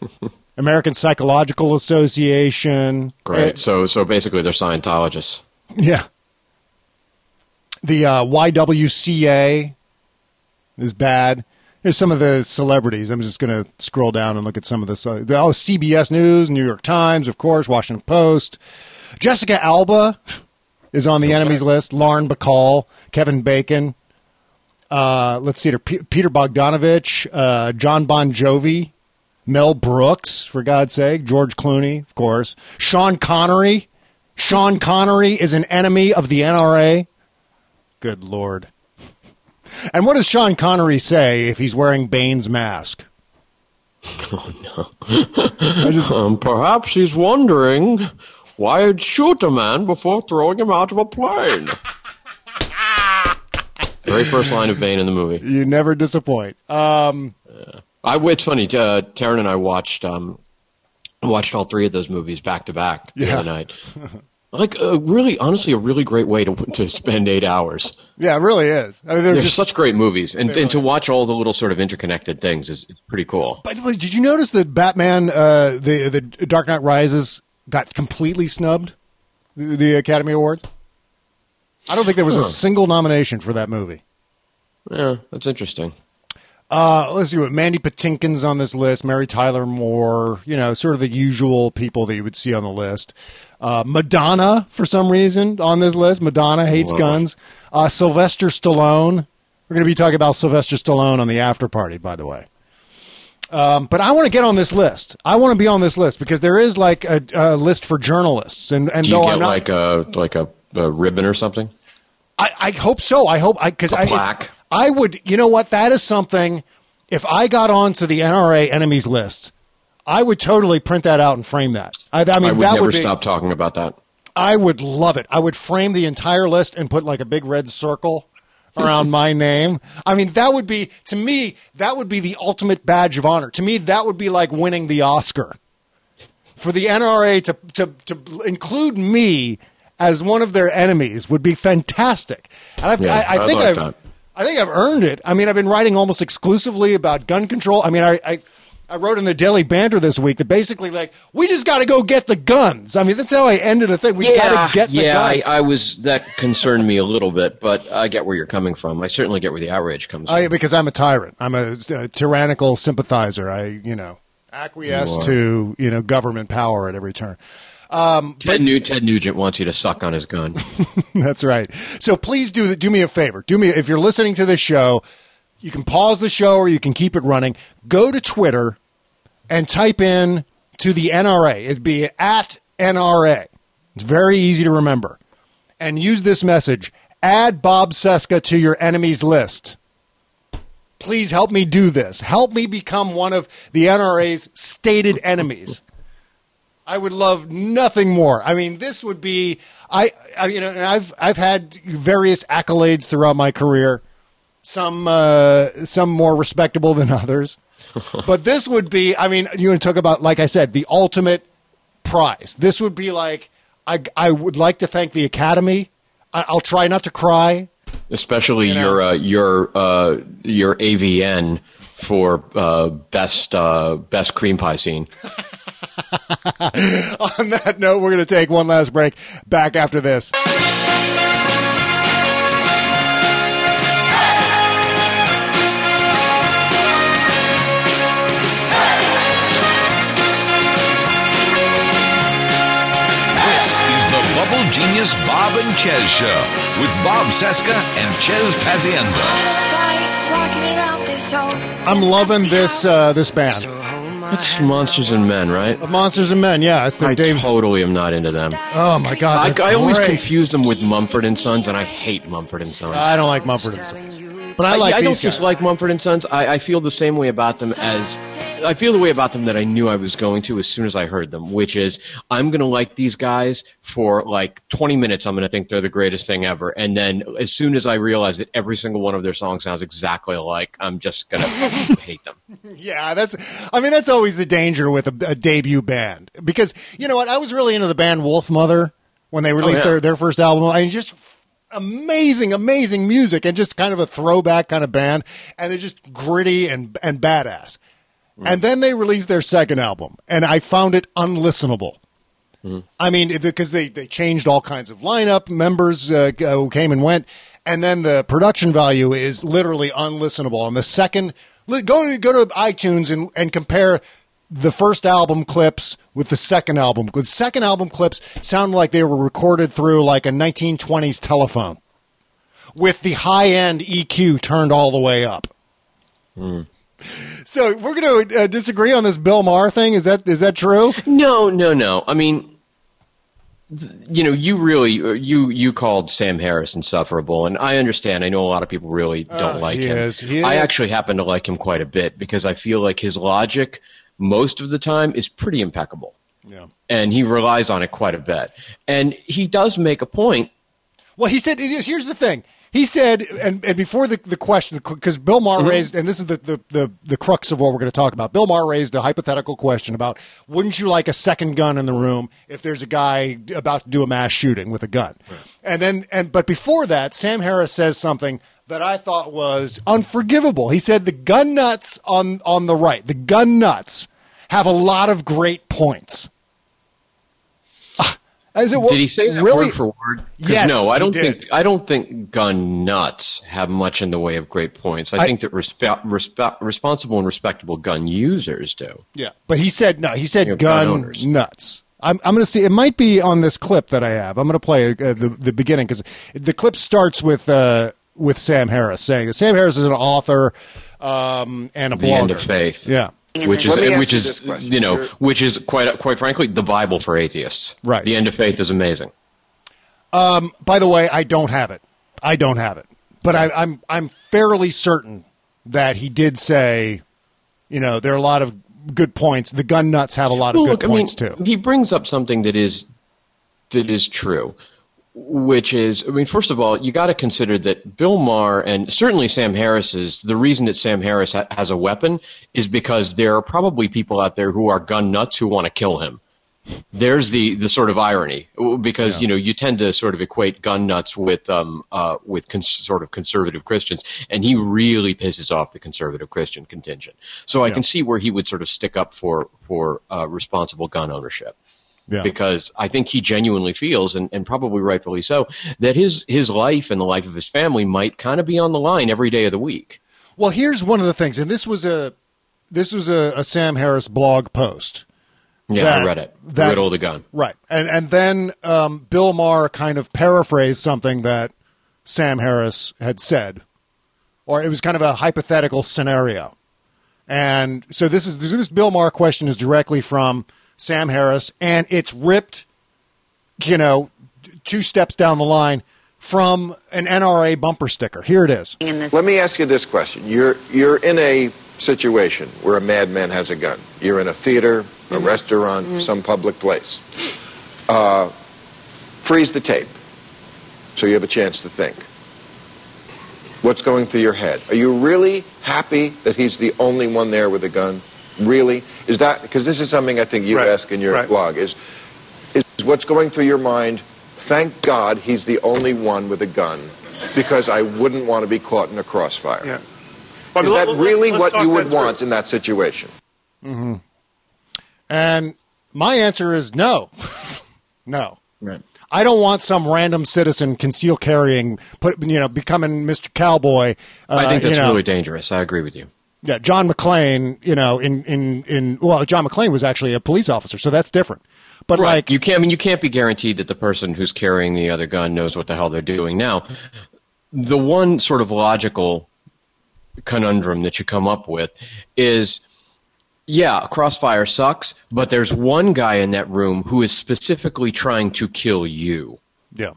<laughs> American Psychological Association. Great. so so basically, they're Scientologists. Yeah. The uh, YWCA is bad. Here's some of the celebrities. I'm just going to scroll down and look at some of this. Uh, the- oh, CBS News, New York Times, of course, Washington Post. Jessica Alba is on the enemies list. Lauren Bacall, Kevin Bacon. Uh, let's see Peter Bogdanovich, uh, John Bon Jovi, Mel Brooks, for God's sake, George Clooney, of course. Sean Connery. Sean Connery is an enemy of the NRA. Good Lord. <laughs> And what does Sean Connery say if he's wearing Bane's mask? <laughs> Oh, no. just, <laughs> um, perhaps he's wondering why I'd shoot a man before throwing him out of a plane. Very first line of Bane in the movie. You never disappoint. Um, I, it's funny. Uh, Taryn and I watched um, watched all three of those movies back to back the other night. <laughs> Like, uh, really, honestly, a really great way to to spend eight hours. yeah, it really is. I mean, They're they're just. such great movies, and, and to watch all the little sort of interconnected things is, is pretty cool. By the way, did you notice that Batman, uh, the the Dark Knight Rises, got completely snubbed the, the Academy Awards? I don't think there was a Huh. single nomination for that movie. Yeah, that's interesting. Uh, let's see what Mandy Patinkin's on this list. Mary Tyler Moore. You know, sort of the usual people that you would see on the list. Uh, Madonna, for some reason, on this list. Madonna hates Wow. guns. Uh, Sylvester Stallone. We're going to be talking about Sylvester Stallone on the after party, by the way. Um, but I want to get on this list. I want to be on this list because there is like a, a list for journalists, and and Do you though get I'm not, like a like a, a ribbon or something? I, I hope so. I hope I because A I plaque. I would. You know what? That is something. If I got onto the NRA enemies list, I would totally print that out and frame that. I, I mean, would that never would be, stop talking about that. I would love it. I would frame the entire list and put like a big red circle around my <laughs> name. I mean, that would be to me that would be the ultimate badge of honor. To me, that would be like winning the Oscar for the NRA to to to include me as one of their enemies would be fantastic. And I've, Yeah, I, I think like I've that. I think I've earned it. I mean, I've been writing almost exclusively about gun control. I mean, I. I I wrote in the Daily Banter this week that basically, like, we just got to go get the guns. I mean, that's how I ended a thing. We got to get the yeah, guns. I, I was that concerned me a little bit, but I get where you're coming from. I certainly get where the outrage comes oh, from. I, because I'm a tyrant. I'm a, a tyrannical sympathizer. I, you know, acquiesce You to you know government power at every turn. Um, Ted, New, Ted Nugent wants you to suck on his gun. <laughs> That's right. So please do do me a favor. Do me if you're listening to this show, you can pause the show or you can keep it running. Go to Twitter and type in to the NRA. It'd be at NRA. It's very easy to remember. And use this message. Add Bob Cesca to your enemies list. Please help me do this. Help me become one of the NRA's stated enemies. I would love nothing more. I mean, this would be I, I you know, and I've I've had various accolades throughout my career. Some uh, some more respectable than others, <laughs> but this would be. I mean, you want to talk about like I said, the ultimate prize. This would be like I I would like to thank the Academy. I, I'll try not to cry. Especially You know. your uh, your uh, your AVN for uh, best uh, best cream pie scene. <laughs> <laughs> On that note, we're going to take one last break. Back after this. This is the Bubble Genius Bob and Chez Show with Bob Cesca and Chez Pazienza. I'm loving this uh, this band. It's Monsters and Men, right? Monsters and Men, yeah, it's their I Dave. totally am not into them. Oh my god, I, I always great. confuse them with Mumford and Sons, and I hate Mumford and Sons. I don't like Mumford and Sons, but I like I, these don't guys. dislike Mumford and Sons. I, I feel the same way about them as I feel the way about them that I knew I was going to as soon as I heard them, which is I'm going to like these guys for like 20 minutes. I'm going to think they're the greatest thing ever, and then as soon as I realize that every single one of their songs sounds exactly alike, I'm just going <laughs> to hate them. Yeah, that's. I mean, that's always the danger with a, a debut band because you know what? I was really into the band Wolfmother when they oh, released Oh, yeah. their their first album. I just amazing, amazing music and just kind of a throwback kind of band, and they're just gritty and and badass. And then they released their second album, and I found it unlistenable. I mean, because they, they changed all kinds of lineup members uh, who came and went, and then the production value is literally unlistenable. And the second, go to go to iTunes and, and compare the first album clips with the second album. The second album clips sound like they were recorded through like a 1920s telephone, with the high end EQ turned all the way up. So we're going to uh, disagree on this Bill Maher thing. Is that is that true? No, no, no. I mean, you know, you really you you called Sam Harris insufferable, and I understand. I know a lot of people really don't Uh, like him. is. I actually happen to like him quite a bit because I feel like his logic most of the time is pretty impeccable, Yeah. and he relies on it quite a bit. And he does make a point. Well, he said, here's the thing. He said, and, and before the, the question, because Bill Maher Mm-hmm. raised, and this is the, the, the, the crux of what we're going to talk about. Bill Maher raised a hypothetical question about wouldn't you like a second gun in the room if there's a guy about to do a mass shooting with a gun? And then, and but before that, Sam Harris says something that I thought was unforgivable. He said the gun nuts on on the right, the gun nuts have a lot of great points. Ah, Is it Did he say that really? word for word? Yes, no, I don't think I don't think gun nuts have much in the way of great points. I, I- think that respe- respe- responsible and respectable gun users do. Yeah, but he said no. He said You know, gun nuts. I'm, I'm going to see. It might be on this clip that I have. I'm going to play uh, the the beginning because the clip starts with uh, with Sam Harris saying that Sam Harris is an author um, and a The blogger. end of faith. Yeah, Which is Let me ask which is this question. you know You're- which is quite quite frankly the Bible for atheists. Right. The end of faith is amazing. Um, by the way, I don't have it. I don't have it, but I, I'm I'm fairly certain that he did say, you know, there are a lot of good points. The gun nuts have a lot of Well, good look, points I mean, too. He brings up something that is that is true, which is, I mean, first of all, you got to consider that Bill Maher and certainly Sam Harris is the reason that Sam Harris ha- has a weapon is because there are probably people out there who are gun nuts who want to kill him. There's the, the sort of irony because you know you tend to sort of equate gun nuts with um uh with cons- sort of conservative Christians and he really pisses off the conservative Christian contingent. So I Yeah. can see where he would sort of stick up for for uh, responsible gun ownership Yeah. because I think he genuinely feels, and, and probably rightfully so, that his his life and the life of his family might kind of be on the line every day of the week. Well, here's one of the things, and this was a this was a, a Sam Harris blog post. Yeah, That- I read it. that- Riddle the gun. Right, and and then um, Bill Maher kind of paraphrased something that Sam Harris had said, or it was kind of a hypothetical scenario. And so this is this Bill Maher question is directly from Sam Harris, and it's ripped, you know, two steps down the line from an NRA bumper sticker. Here it is. Let me ask you this question. You're, you're in a situation where a madman has a gun. You're in a theater, a Mm-hmm. restaurant, some public place. Uh, freeze the tape so you have a chance to think. What's going through your head? Are you really happy that he's the only one there with a gun? Really? Is that because this is something I think you ask in your blog is is what's going through your mind? Thank God he's the only one with a gun because I wouldn't want to be caught in a crossfire. Yeah. Is that let- let's- really let's what talk you would want in that situation? hmm And my answer is no, <laughs> no. Right. I don't want some random citizen conceal carrying, put you know, becoming Mr. Cowboy. Uh, I think that's you know, really dangerous. I agree with you. Yeah. John McClane, you know, in in in well, John McClane was actually a police officer, so that's different. But like, you can't. I mean, you can't be guaranteed that the person who's carrying the other gun knows what the hell they're doing. Now, the one sort of logical conundrum that you come up with is, yeah, crossfire sucks, but there's one guy in that room who is specifically trying to kill you, yeah,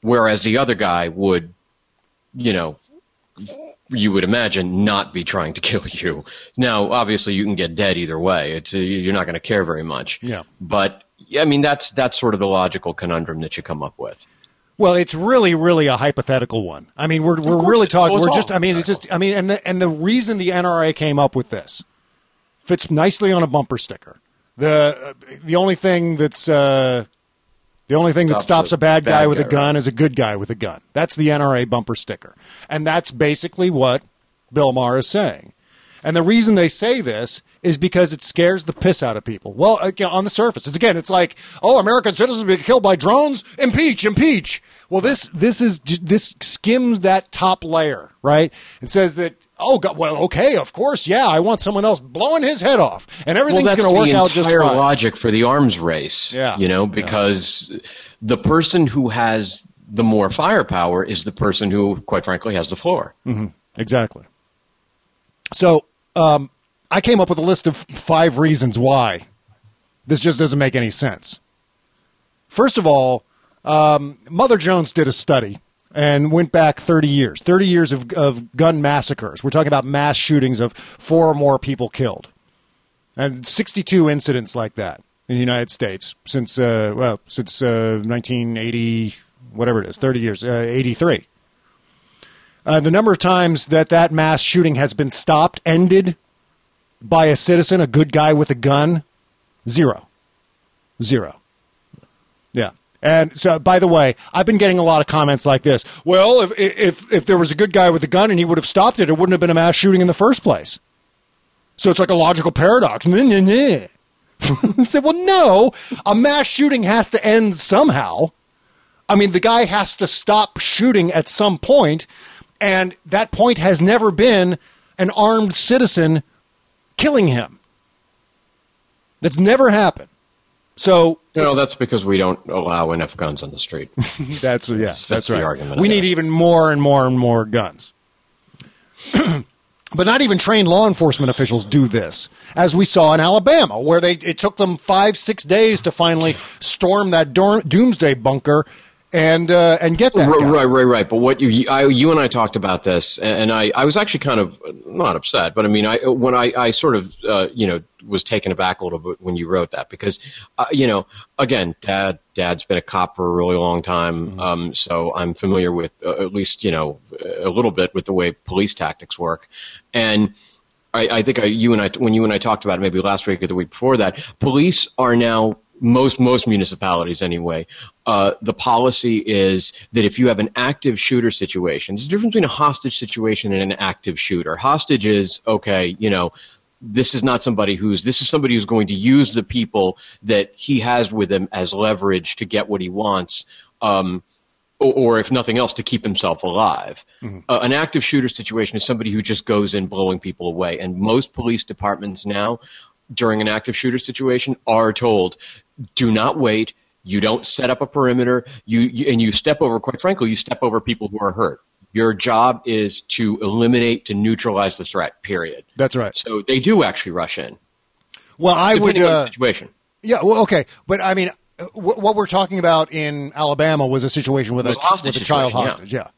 whereas the other guy would, you know. You would imagine not be trying to <laughs> kill you. Now, obviously, you can get dead either way. It's you're not going to care very much. Yeah. But I mean, that's that's sort of the logical conundrum that you come up with. Well, it's really, really a hypothetical one. I mean, we're we're really talking. well, we're just. I mean, it's just. I mean, and the and the reason the NRA came up with this fits nicely on a bumper sticker. The uh, the only thing that's uh, the only thing that Stops stops a a bad guy bad with a guy, gun is a good guy with a gun. That's the NRA bumper sticker, and that's basically what Bill Maher is saying. And the reason they say this is because it scares the piss out of people. Well, uh, you know, on the surface, it's again, it's like, oh, American citizens be killed by drones, impeach, impeach. Well, this this is this skims that top layer, right? It says that, oh, God, well, okay, of course, yeah, I want someone else blowing his head off, and everything's well, going to work out just entire fine. logic for the arms race. Yeah. you know, because the person who has the more firepower is the person who, quite frankly, has the floor. hmm Exactly. So um, I came up with a list of five reasons why this just doesn't make any sense. First of all, um, Mother Jones did a study and went back 30 years 30 years of, of gun massacres. We're talking about mass shootings of four or more people killed. And 62 incidents like that in the United States since, uh, well, since uh, 1980, whatever it is, 30 years, uh, 83. Uh, the number of times that that mass shooting has been stopped, ended by a citizen, a good guy with a gun, zero. Zero. Yeah. And so, by the way, I've been getting a lot of comments like this. Well, if, if, if there was a good guy with a gun and he would have stopped it, it wouldn't have been a mass shooting in the first place. So it's like a logical paradox. <laughs> I said, well, no, a mass shooting has to end somehow. I mean, the guy has to stop shooting at some point, and that point has never been an armed citizen killing him. That's never happened. So No, that's because we don't allow enough guns on the street. <laughs> that's yes, That's that's, the right. argument, I We need guess. even more and more and more guns. <clears throat> but not even trained law enforcement officials do this, as we saw in Alabama, where they it took them five six days to finally storm that dorm, doomsday bunker and uh, and get that. right, guy. right, right, right. But what you, I, you and I talked about this, and I, I was actually kind of not upset, but I mean, I when I, I sort of, uh, you know, was taken aback a little bit when you wrote that because, uh, you know, again, dad, dad's been a cop for a really long time, um, so I'm familiar with uh, at least, you know, a little bit with the way police tactics work, and. I, I think I, you and I, when you and I talked about it, maybe last week or the week before that, police are now most most municipalities anyway. Uh, the policy is that if you have an active shooter situation, there's a difference between a hostage situation and an active shooter. Hostage is okay, you know. This is not somebody who's. This is somebody who's going to use the people that he has with him as leverage to get what he wants. Um, or, or if nothing else, to keep himself alive. Uh, an active shooter situation is somebody who just goes in blowing people away. And most police departments now, during an active shooter situation, are told, do not wait. You don't set up a perimeter. You, you and you step over. Quite frankly, you step over people who are hurt. Your job is to eliminate, to neutralize the threat. Period. That's right. So they do actually rush in. Well, I would. Uh, situation. yeah. Well, okay, but I mean, wh- what we're talking about in Alabama was a situation with a, hostage with a child situation, yeah. hostage. Yeah.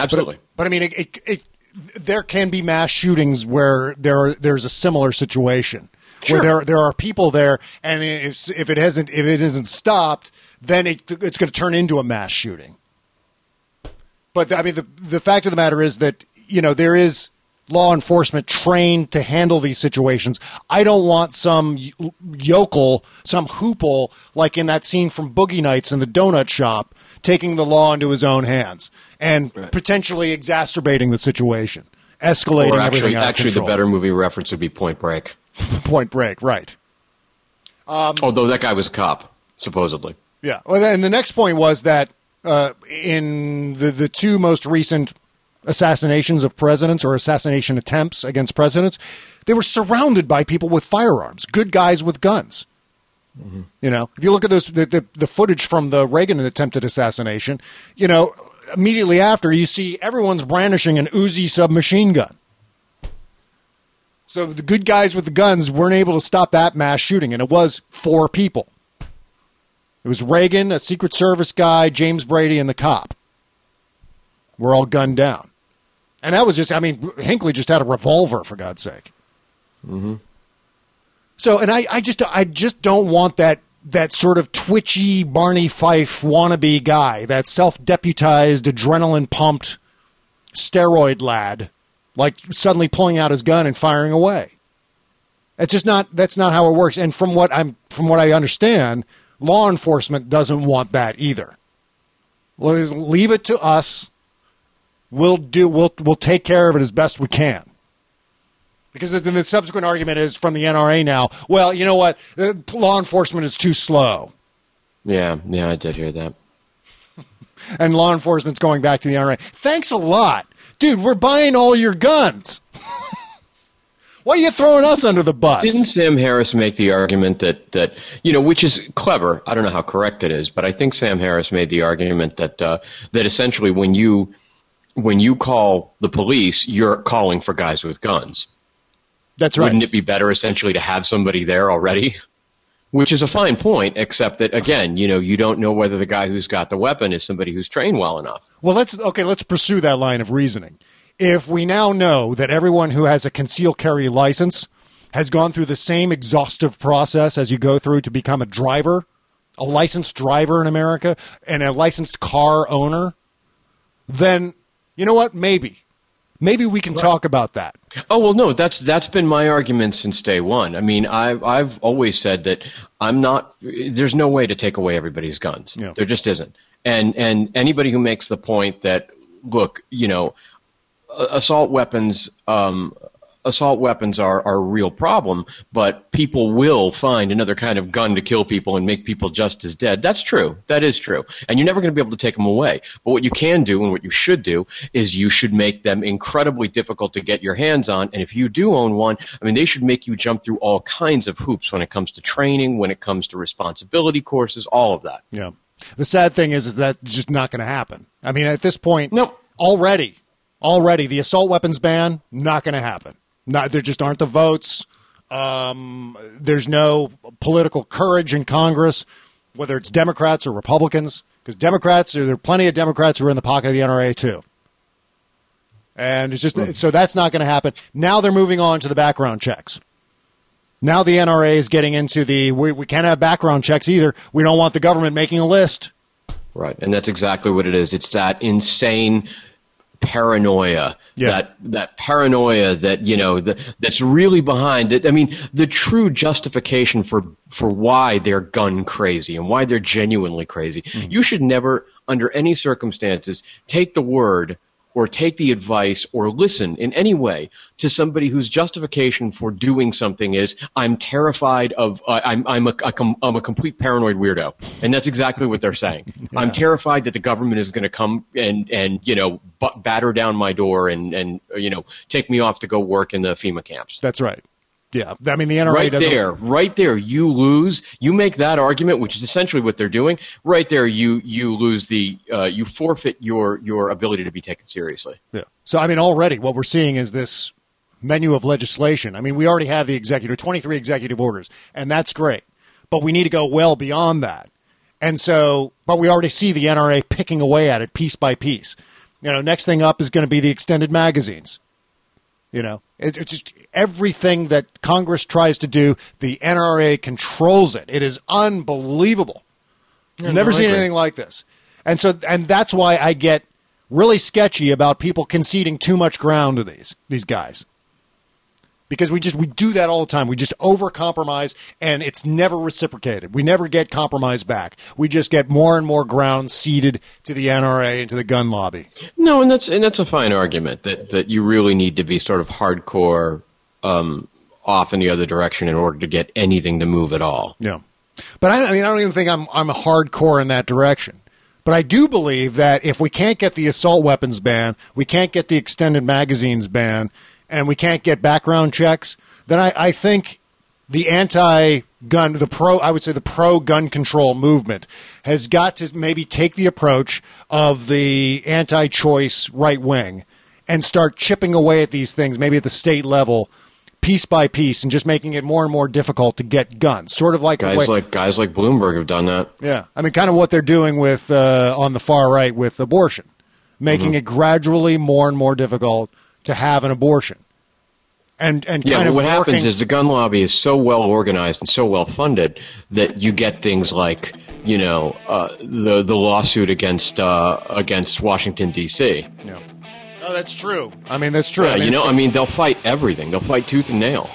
Absolutely. But I mean, it, it, it, there can be mass shootings where there there's a similar situation Sure. where there there are people there, and if if it hasn't if it isn't stopped, then it, it's going to turn into a mass shooting. But I mean, the the fact of the matter is that you know there is law enforcement trained to handle these situations. I don't want some yokel, some hoople like in that scene from Boogie Nights in the donut shop, taking the law into his own hands and potentially exacerbating the situation, escalating Or everything actually, out of actually, the better movie reference would be Point Break. <laughs> Point Break, right? Um, Although that guy was a cop, supposedly. Yeah. Well, and the next point was that uh, in the the two most recent assassinations of presidents or assassination attempts against presidents, they were surrounded by people with firearms, good guys with guns. You know, if you look at those the, the, the footage from the Reagan attempted assassination, you know, immediately after you see everyone's brandishing an Uzi submachine gun. So the good guys with the guns weren't able to stop that mass shooting, and it was four people. It was Reagan, a Secret Service guy, James Brady, and the cop. Were all gunned down. And that was just, I mean, Hinckley just had a revolver, for God's sake. Mm-hmm. So, and I, I just, I just don't want that, that sort of twitchy Barney Fife wannabe guy, that self-deputized, adrenaline-pumped steroid lad, like suddenly pulling out his gun and firing away. It's just not. That's not how it works. And from what I'm, from what I understand, law enforcement doesn't want that either. Leave it to us. We'll do. We'll we'll take care of it as best we can. Because then the subsequent argument is from the NRA now. Well, you know what? Law enforcement is too slow, Yeah, yeah, I did hear that. <laughs> and law enforcement's going back to the NRA. Thanks a lot, dude. We're buying all your guns. <laughs> Why are you throwing us under the bus? Didn't Sam Harris make the argument that, that you know, which is clever? I don't know how correct it is, but I think Sam Harris made the argument that uh, that essentially when you when you call the police, you're calling for guys with guns. That's right. Wouldn't it be better essentially to have somebody there already? Which is a fine point, except that again, you know, you don't know whether the guy who's got the weapon is somebody who's trained well enough. Well, let's okay. Let's pursue that line of reasoning. If we now know that everyone who has a concealed carry license has gone through the same exhaustive process as you go through to become a driver, a licensed driver in America, and a licensed car owner, then you know what? Maybe, maybe we can talk about that. Oh well, no, that's that's been my argument since day one. I mean, I've I've always said that I'm not. There's no way to take away everybody's guns. There just isn't. And and anybody who makes the point that look, you know, assault weapons um, assault weapons are, are a real problem, but people will find another kind of gun to kill people and make people just as dead. That's true. That is true. And you're never going to be able to take them away. But what you can do and what you should do is you should make them incredibly difficult to get your hands on. And if you do own one, I mean, they should make you jump through all kinds of hoops when it comes to training, when it comes to responsibility courses, all of that. Yeah. The sad thing is, is that just not going to happen. I mean, at this point, nope. already, already, the assault weapons ban, not going to happen. Not, there just aren't the votes. Um, there's no political courage in Congress, whether it's Democrats or Republicans, because Democrats, there are plenty of Democrats who are in the pocket of the NRA too. And it's just, so that's not going to happen. Now they're moving on to the background checks. Now the NRA is getting into the we, we can't have background checks either. We don't want the government making a list. Right, and that's exactly what it is. It's that insane paranoia. Yeah. That that paranoia that you know that that's really behind it. I mean, the true justification for for why they're gun crazy and why they're genuinely crazy. Mm-hmm. You should never, under any circumstances, take the word or take the advice or listen in any way to somebody whose justification for doing something is I'm terrified of uh, I'm I'm a, I'm a complete paranoid weirdo. And that's exactly what they're saying. I'm terrified that the government is going to come and and you know batter down my door and and you know take me off to go work in the FEMA camps. That's right. Yeah. I mean, the NRA right doesn't. there, right there, you lose. You make that argument, which is essentially what they're doing. Right there, you you lose the uh, you forfeit your your ability to be taken seriously. Yeah. So, I mean, already what we're seeing is this menu of legislation. I mean, we already have the executive, 23 executive orders, and that's great. But we need to go well beyond that. And so, but we already see the NRA picking away at it piece by piece. You know, next thing up is going to be the extended magazines. You know, it's, just everything that Congress tries to do, the NRA controls it. It is unbelievable. Yeah, Never no, seen anything like this. And so, and that's why I get really sketchy about people conceding too much ground to these these guys. Because we just we do that all the time. We just overcompromise, and it's never reciprocated. We never get compromise back. We just get more and more ground ceded to the NRA and to the gun lobby. No, and that's and that's a fine argument that that you really need to be sort of hardcore um, off in the other direction in order to get anything to move at all. Yeah. But I, I mean, I don't even think I'm I'm hardcore in that direction. But I do believe that if we can't get the assault weapons ban, we can't get the extended magazines ban, and we can't get background checks, then I, I think the anti-gun, the pro, I would say the pro-gun control movement has got to maybe take the approach of the anti-choice right wing and start chipping away at these things, maybe at the state level, piece by piece, and just making it more and more difficult to get guns. Sort of like Guys like guys like Bloomberg have done that. yeah, I mean, kind of what they're doing with uh, on the far right with abortion, making Mhm. it gradually more and more difficult to have an abortion, and and Yeah, kind but of what happens is the gun lobby is so well organized and so well funded that you get things like you know uh, the the lawsuit against uh, against Washington D.C. Yeah. Oh, that's true. I mean, that's true. Yeah, I mean, you know, I mean, they'll fight everything. They'll fight tooth and nail.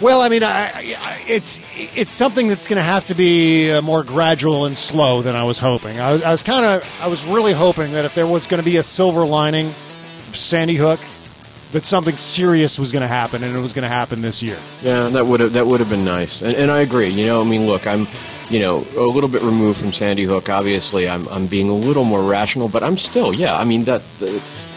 Well, I mean, I, I, it's it's something that's going to have to be uh, more gradual and slow than I was hoping. I, I was kind of, I was really hoping that if there was going to be a silver lining, Sandy Hook, that something serious was going to happen, and it was going to happen this year. Yeah, that would have that would have been nice. And, and I agree. You know, I mean, look, I'm, you know, a little bit removed from Sandy Hook. Obviously, I'm I'm being a little more rational, but I'm still, yeah. I mean, that the,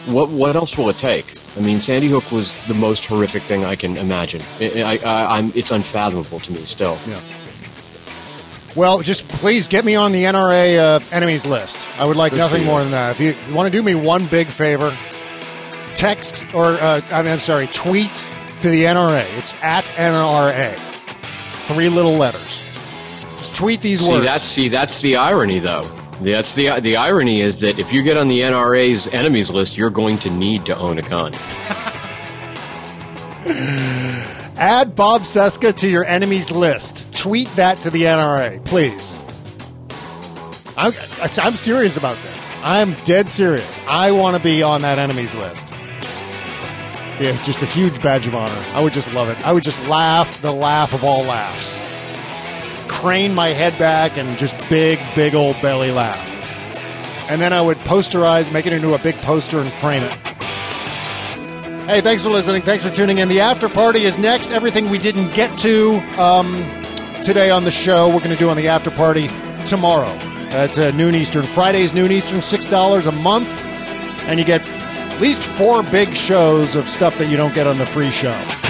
what what else will it take? I mean, Sandy Hook was the most horrific thing I can imagine. I, I, I, I'm it's unfathomable to me still. Yeah. Well, just please get me on the NRA uh, enemies list. I would like Good nothing more than that. If you, want to do me one big favor, text or uh, I mean, I'm sorry, tweet to the NRA. It's at NRA. Three little letters. Just tweet these See, words. that's see, that's the irony, though. That's the the irony is that if you get on the NRA's enemies list, you're going to need to own a gun. <laughs> Add Bob Cesca to your enemies list. Tweet that to the NRA, please. I'm, I'm serious about this. I'm dead serious. I want to be on that enemies list. Yeah, just a huge badge of honor. I would just love it. I would just laugh the laugh of all laughs. Crane my head back and just big, big old belly laugh. And then I would posterize, make it into a big poster and frame it. Hey, thanks for listening. Thanks for tuning in. The after party is next. Everything we didn't get to um, today on the show, we're going to do on the after party tomorrow at uh, noon Eastern. Fridays, noon Eastern, $6 a month. And you get least four big shows of stuff that you don't get on the free show.